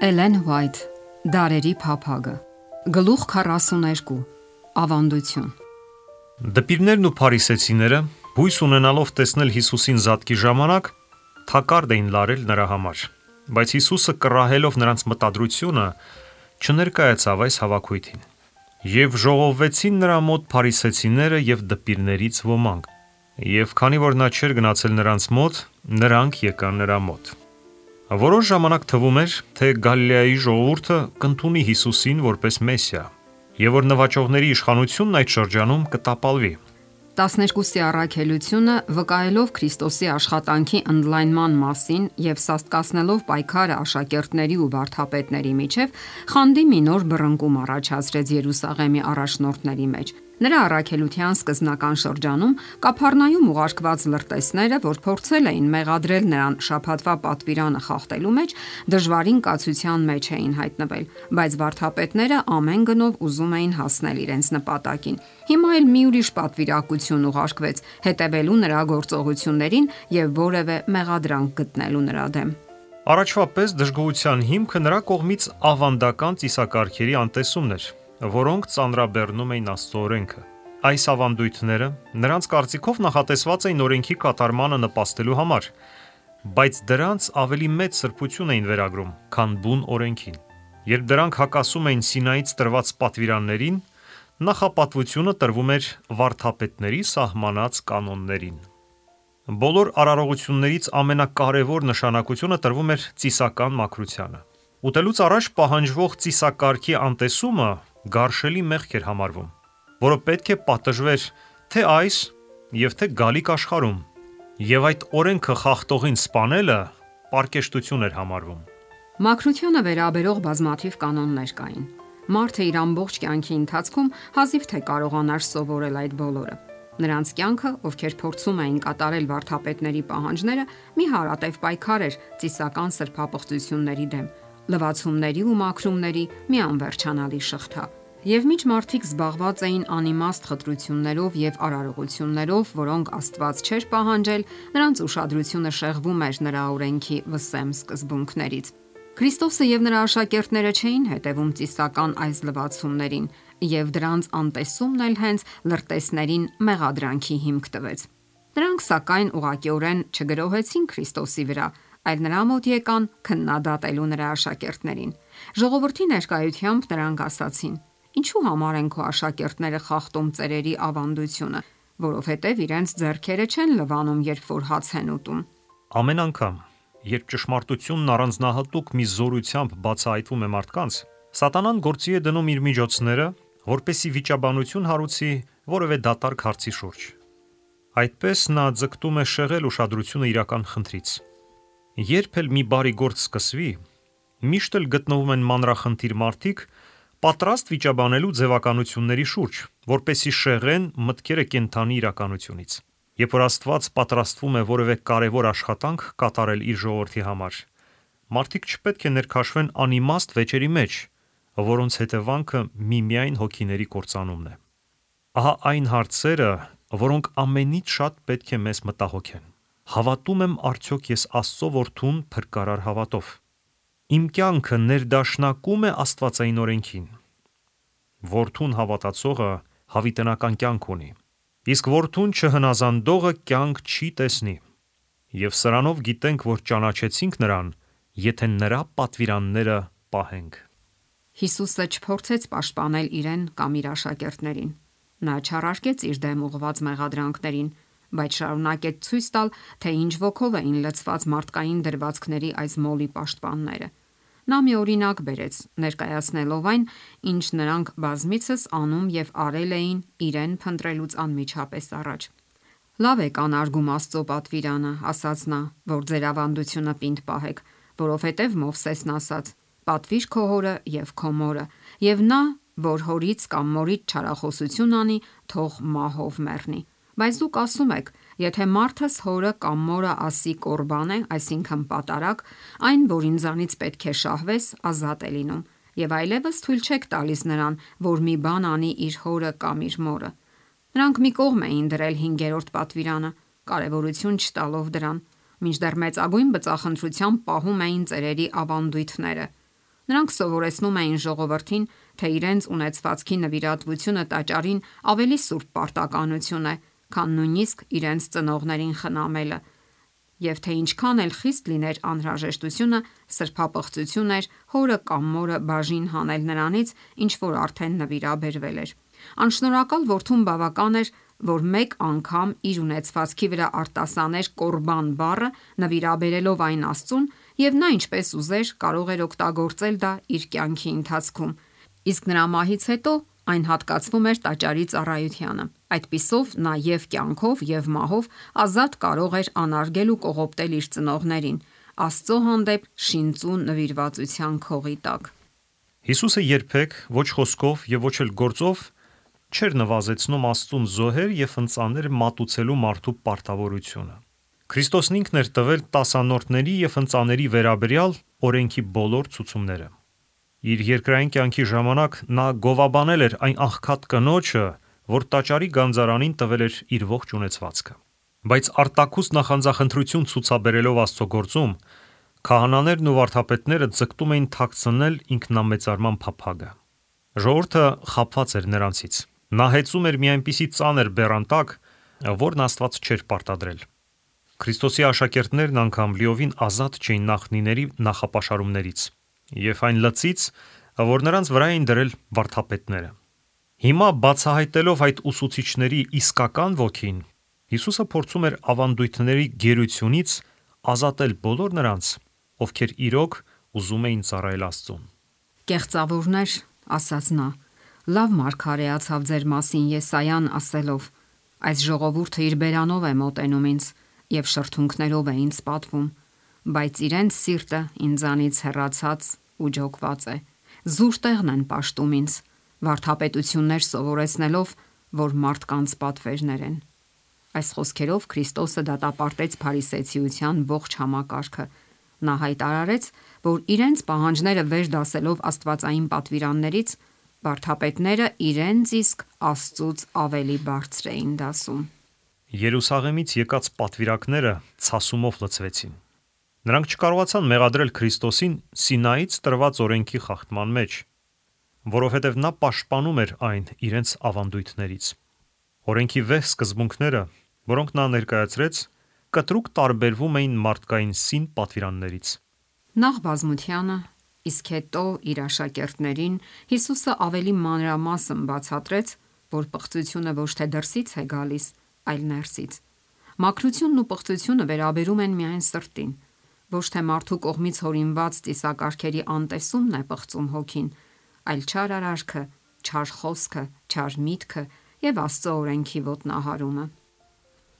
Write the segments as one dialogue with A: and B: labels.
A: Էլեն Ուայթ Դարերի փափագը Գլուխ 42 Ավանդություն
B: Դպիրներն ու փարիսեցիները հույս ունենալով տեսնել Հիսուսին զատկի ժամանակ թակարդ էին լարել նրա համար բայց Հիսուսը կռահելով նրանց մտադրությունը չներկայացավ այս հավաքույթին եւ ժողովվեցին նրա մոտ փարիսեցիները եւ դպիրներից ոմանք եւ քանի որ նա չէր գնացել նրանց մոտ նրանք եկան նրա մոտ Որոշ ժամանակ թվում էր, թե Գալիլեայի ժողովուրդը կընդունի Հիսուսին որպես Մեսիա, եւ որ նվաճողների իշխանությունն այդ շրջանում կտապալվի։
A: 12-ի առաքելությունը վկայելով Քրիստոսի աշխատանքի ընդլայնման մասին եւ սաստկացնելով պայքարը աշակերտների ու վարդապետների միջև, խանդի մի նոր բռնկում առաջացրեց Երուսաղեմի առաջնորդների մեջ Նրա առաքելության սկզբնական շրջանում Կափառնայում ուղարկված լրտեսները, որ փորձել էին մեղադրել նրան շափատվա պատվիրանը խախտելու մեջ, դժվարին կացության մեջ էին հայտնվել, բայց վարդապետները ամեն գնով ուզում էին հասնել իրենց նպատակին։ Հիմա էլ մի ուրիշ պատվիրակություն ուղարկվեց՝ հետևելու նրա գործողություններին եւ որևէ մեղադրանք գտնելու նրա դեմ։
B: Առաջվա պես դժգոհության հիմքը նրա կողմից ավանդական ծիսակարգերի անտեսումն էր, որոնք ծանրաբեռնում էին Աստծո օրենքը։ Այս ավանդույթները նրանց կարծիքով նախատեսված էին օրենքի կատարմանը նպաստելու համար, բայց դրանց ավելի մեծ սրբություն էին վերագրում, քան բուն օրենքին։ Երբ դրանք հակասում էին Սինայից տրված պատվիրաններին, նախապատվությունը տրվում էր վարդապետների սահմանած կանոններին։ Բոլոր արարողություններից ամենակարևոր նշանակությունը տրվում էր ծիսական մաքրությանը։ Ուտելուց առաջ պահանջվող ծիսակարգի անտեսումը գարշելի մեղք էր համարվում, որը պետք է պատժվեր թե այս եւ թե գալիք աշխարհում։ Եվ այդ օրենքը խախտողին սپانելը պարկեշտություն էր համարվում։
A: Մակրությունը վերաբերող բազմաթիվ կանոններ կային։ Մարդը իր ամբողջ կյանքի ընթացքում հազիվ թե կարողանար սովորել այդ բոլորը։ Նրանց կյանքը, ովքեր փորձում էին կատարել վարթապետների պահանջները, մի հարատև պայքար էր ծիսական սրբապղծությունների դեմ, լվացումների ու մաքրումների մի անվերջանալի շղթա։ Եվ միջ մարդիկ զբաղված էին անիմաստ խտրություններով եւ արարողություններով, որոնք Աստված չէր պահանջել, նրանց ուշադրությունը շեղվում էր նրա օրենքի վսեմ սկզբունքներից։ Քրիստոսը եւ նրա աշակերտները չէին հետևում ծիսական այս լվացումներին, եւ դրանց անտեսումն էլ հենց լրտեսներին մեղադրանքի հիմք տվեց։ Նրանք սակայն ուղղակիորեն չգրոհեցին Քրիստոսի վրա, այլ նրա մոտ եկան քննադատելու նրա աշակերտներին։ Ժողովրդի ներկայությամբ նրանք ասացին. Ինչու համար են քո աշակերտները խախտում ծերերի ավանդությունը, որովհետև իրենց зерքերը չեն լվանում, երբ որ հաց են ուտում։
B: Ամեն անգամ, երբ ճշմարտությունն առանձնահատուկ մի զորությամբ բացահայտվում է մարդկանց, սատանան գործի է դնում իր միջոցները, որպեսի վիճաբանություն հարուցի որևէ դատարկ հարցի շուրջ։ Այդպես նա ձգտում է շեղել ուշադրությունը իրական խնդրից։ Երբ էլ մի բարի գործ սկսվի, միշտ էլ գտնվում են մանրախնդիր մարդիկ, պատրաստ վիճաբանելու ձևականությունների շուրջ, որպեսի շեղեն մտքերը կենթանի իրականությունից։ Երբ որ Աստված պատրաստվում է որևէ կարևոր աշխատանք կատարել իր ժողովրդի համար, մարդիկ չպետք է ներքաշվեն անիմաստ վեճերի մեջ, որոնց հետևանքը միմիայն հոգիների կործանումն է։ Ահա այն հարցերը, որոնք ամենից շատ պետք է մեզ մտահոգեն հավատում եմ արդյոք ես Աստծո որդուն փրկարար հավատով։ Իմ կյանքը ներդաշնակում է Աստվածային օրենքին։ Որդուն հավատացողը հավիտենական կյանք ունի, իսկ որդուն չհնազանդողը կյանք չի տեսնի։ Եվ սրանով գիտենք, որ ճանաչեցինք նրան, եթե նրա պատվիրանները պահենք։
A: Հիսուսը չփորձեց պաշտպանել իրեն կամ իր աշակերտներին։ Նա չարարկեց իր դեմ ուղված մեղադրանքներին, բայց շարունակեց ցույց տալ, թե ինչ ոգով էին լցված մարդկային դրվածքների այս մոլի պաշտպանները։ Նա մի օրինակ բերեց, ներկայացնելով այն, ինչ նրանք բազմիցս անում եւ արել էին իրեն փնտրելուց անմիջապես առաջ։ Լավ է կանարգում Աստծո պատվիրանը, ասաց նա, որ ձեր ավանդությունը պինդ պահեք, որովհետև Մովսեսն ասաց. Պատվիր քո հորը եւ քո մորը, եւ նա, որ հորից կամ մորից չարախոսություն անի, թող մահով մեռնի։ Բայց դուք ասում եք, եթե մարդս հորը կամ մորը ասի կորբան է, այսինքն պատարակ, այն, որ ինձանից պետք է շահվես, ազատ է լինում, եւ այլևս թույլ չեք տալիս նրան, որ մի բան անի իր հորը կամ իր մորը։ Նրանք մի կողմ էին դրել 5-րդ պատվիրանը, կարևորություն չտալով դրան, մինչդեռ մեծագույն բծախնդրությամբ պահում էին ծերերի ավանդույթները։ Նրանք սովորեցնում էին ժողովրդին, թե իրենց ունեցվածքի նվիրատվությունը տաճարին ավելի սուրբ պարտականություն է, քան նույնիսկ իրենց ծնողներին խնամելը, և թե ինչքան էլ խիստ լիներ անհրաժեշտությունը, սրբապղծություն էր հորը կամ մորը բաժին հանել նրանից, ինչ որ արդեն նվիրաբերվել էր: Անշնորհակալ որդուն բավական էր, որ մեկ անգամ իր ունեցվածքի վրա արտասաներ Կորբան բառը, նվիրաբերելով այն Աստծուն, և նա ինչպես ուզեր, կարող էր օգտագործել դա իր կյանքի ընթացքում, իսկ նրա մահից հետո այն հատկացվում էր տաճարի ծառայությանը: Այդպիսով նա և կյանքով և մահով ազատ կարող էր անարգել ու կողոպտել իր ծնողներին, Աստծո հանդեպ շինծու նվիրվածության քողի տակ:
B: Հիսուսը երբեք ոչ խոսքով և ոչ էլ գործով չէր նվազեցնում Աստծուն զոհեր և ընծաներ մատուցելու մարդու պարտավորությունը: Քրիստոսն ինքն էր տվել տասանորդների և ընծաների վերաբերյալ օրենքի բոլոր ցուցումները: Իր երկրային կյանքի ժամանակ նա գովաբանել էր այն աղքատ կնոջը, որ տաճարի գանձարանին տվել էր իր ողջ ունեցվածքը: Բայց արտաքուստ նախանձախնդրություն ցուցաբերելով Աստծո գործում, քահանաներն ու վարդապետները ձգտում էին թաքցնել ինքնամեծարման փափագը: Ժողովուրդը խաբված էր նրանցից: Նա հեծում էր մի այնպիսի ծանր բեռան տակ, որն Աստված չէր պարտադրել: Քրիստոսի աշակերտներն անգամ լիովին ազատ չէին նախնիների նախապաշարումներից և այն լծից, որ նրանց վրա էին դրել վարդապետները: Հիմա բացահայտելով այդ ուսուցիչների իսկական ոգին, Հիսուսը փորձում էր ավանդույթների գերությունից ազատել բոլոր նրանց, ովքեր իրոք ուզում էին ծառայել Աստծուն:
A: Կեղծավորնե՛ր, ասաց նա, լավ մարգարեացավ ձեր մասին Եսայան ասելով. Այս ժողովուրդը իր բերանով է մոտենում ինձ և շրթունքներով է ինձ պատվում, բայց իրենց սիրտը ինձանից հեռացած ու ջոկված է: Զուր տեղն են պաշտում ինձ, վարդապետություններ սովորեցնելով, որ մարդկանց պատվերներ են: Այս խոսքերով Քրիստոսը դատապարտեց փարիսեցիության ողջ համակարգը: Նա հայտարարեց, որ իրենց պահանջները վեր դասելով աստվածային պատվիրաններից, վարդապետները իրենց իսկ Աստծուց ավելի բարձր էին դասում:
B: Երուսաղեմից եկած պատվիրակները ցասումով լցվեցին: Նրանք չկարողացան մեղադրել Քրիստոսին Սինայից տրված օրենքի խախտման մեջ, որովհետև նա պաշտպանում էր այն իրենց ավանդույթներից: Օրենքի վեհ սկզբունքները, որոնք նա ներկայացրեց, կտրուկ տարբերվում էին մարդկային սին պատվիրաններից:
A: Նախ բազմությանը, իսկ հետո իր աշակերտներին Հիսուսը ավելի մանրամասն բացատրեց, որ պղծությունը ոչ թե դրսից է գալիս, այլ ներսից: Մաքրությունն ու պղծությունը վերաբերում են միայն սրտին: Ոչ թե մարդու կողմից հորինված ծիսակարգերի անտեսումն է պղծում հոգին, այլ չար արարքը, չար խոսքը, չար միտքը և Աստծո օրենքի ոտնահարումը: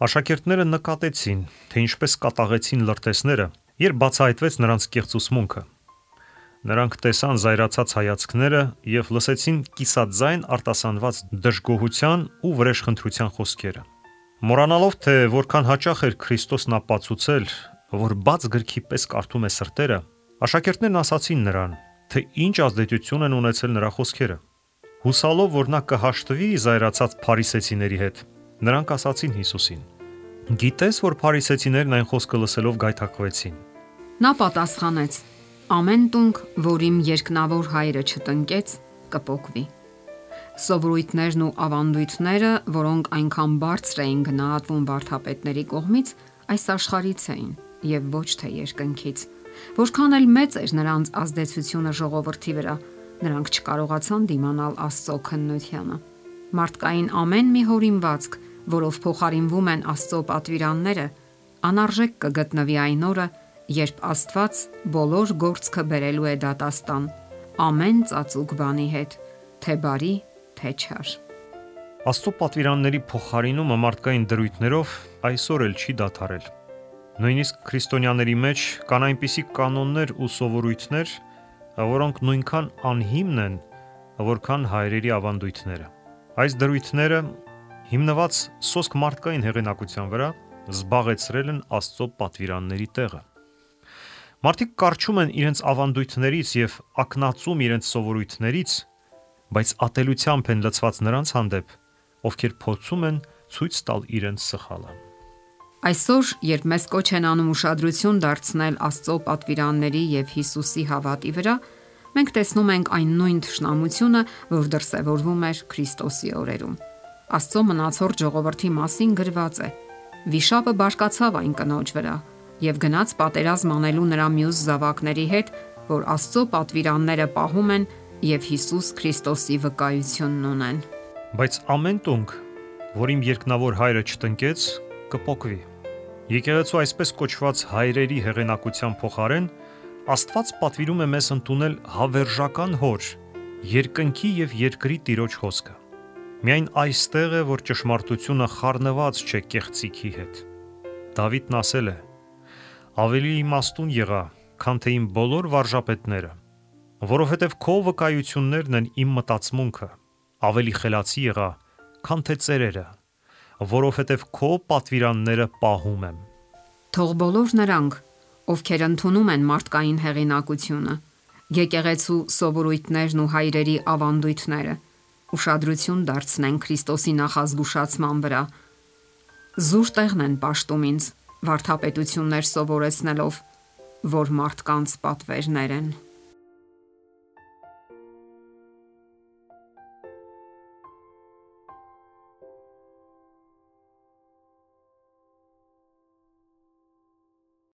B: Աշակերտները նկատեցին, թե ինչպես կատաղեցին լրտեսները, երբ բացահայտվեց նրանց կեղծուսմունքը: Նրանք տեսան զայրացած հայացքները և լսեցին կիսաձայն արտասանված դժգոհության ու վրեժխնդրության խոսքերը: Մոռանալով, թե որքան հաճախ էր Քրիստոսն ապացուցել, որ բաց գրքի պես կարդում է սրտերը, աշակերտներն ասացին նրան, թե ինչ ազդեցություն են ունեցել նրա խոսքերը: Հուսալով, որ նա կհաշտվի զայրացած փարիսեցիների հետ, նրանք ասացին Հիսուսին. Գիտե՞ս, որ փարիսեցիներն այն խոսքը լսելով գայթակղվեցին:
A: Նա պատասխանեց. Ամեն տունկ, որ իմ երկնավոր Հայրը չտնկեց, կպոկվի: Սովորույթներն ու ավանդույթները, որոնք այնքան բարձր էին գնահատվում վարդապետների կողմից, այս աշխարհից էին և ոչ թե երկնքից: Որքան էլ մեծ էր նրանց ազդեցությունը ժողովրդի վրա, նրանք չկարողացան դիմանալ Աստծո քննությանը: Մարդկային ամեն մի հորինվածք, որով փոխարինվում են Աստծո պատվիրանները, անարժեք կգտնվի այն օրը, երբ Աստված բոլոր գործքը բերելու է դատաստան ամեն ծածուկ բանի հետ, թե բարի, թե չար:
B: Աստծո պատվիրանների փոխարինումը մարդկային դրույթներով այսօր էլ չի դադարել: Նույնիսկ քրիստոնյաների մեջ կան այնպիսի կանոններ ու սովորույթներ, որոնք նույնքան ահիմն են, որքան հայրերի ավանդույթները: Այս դրույթները, հիմնված սոսկ մարդկային հեղինակության վրա, զբաղեցրել են Աստծո պատվիրանների տեղը: Մարդիկ կառչում են իրենց ավանդույթներից և ակնածում իրենց սովորույթներից, բայց ատելությամբ են լցված նրանց հանդեպ, ովքեր փորձում են ցույց տալ իրենց սխալը:
A: Այսօր, երբ մեզ կոչ են անում ուշադրություն դարձնել Աստծո պատվիրանների և Հիսուսի հավատի վրա, մենք տեսնում ենք այն նույն ճշնամությունը, որ դրսևորվում էր Քրիստոսի օրերում։ Աստծո մնացորդ ժողովրդի մասին գրված է. Վիշապը բարկացավ այն կնոջ վրա եւ գնաց պատերազմ անելու նրա մյուս զավակների հետ, որ Աստծո պատվիրանները պահում են եւ Հիսուս Քրիստոսի վկայությունն ունեն։
B: Բայց ամեն տունք, որ իմ երկնավոր հայրը չտնկեց, կփոկվի։ Եկեղեցու այսպես կոչված հայրերի հեղինակության փոխարեն Աստված պատվիրում է մեզ ընդունել հավերժական հոր, երկնքի եւ երկրի տիրոջ խոսքը։ Միայն այստեղ է, որ ճշմարտությունը խառնված չէ կեղծիքի հետ։ Դավիթն ասել է. Ավելի իմաստուն եղա, քան թե իմ բոլոր վարժապետները, որովհետև քո վկայություններն են իմ մտածմունքը, ավելի խելացի եղա, քան թե ծերերը, որովհետև քո պատվիրանները պահում եմ։
A: Թող բոլոր նրանք, ովքեր ընդունում են մարդկային հեղինակությունը, եկեղեցու սովորույթներն ու հայրերի ավանդույթները, ուշադրություն դարձնեն Քրիստոսի նախազգուշացման վրա։ Զուր տեղն են աշտում ինձ վարթապետություններ սովորեցնելով, որ մարդկանց պատվերներ են։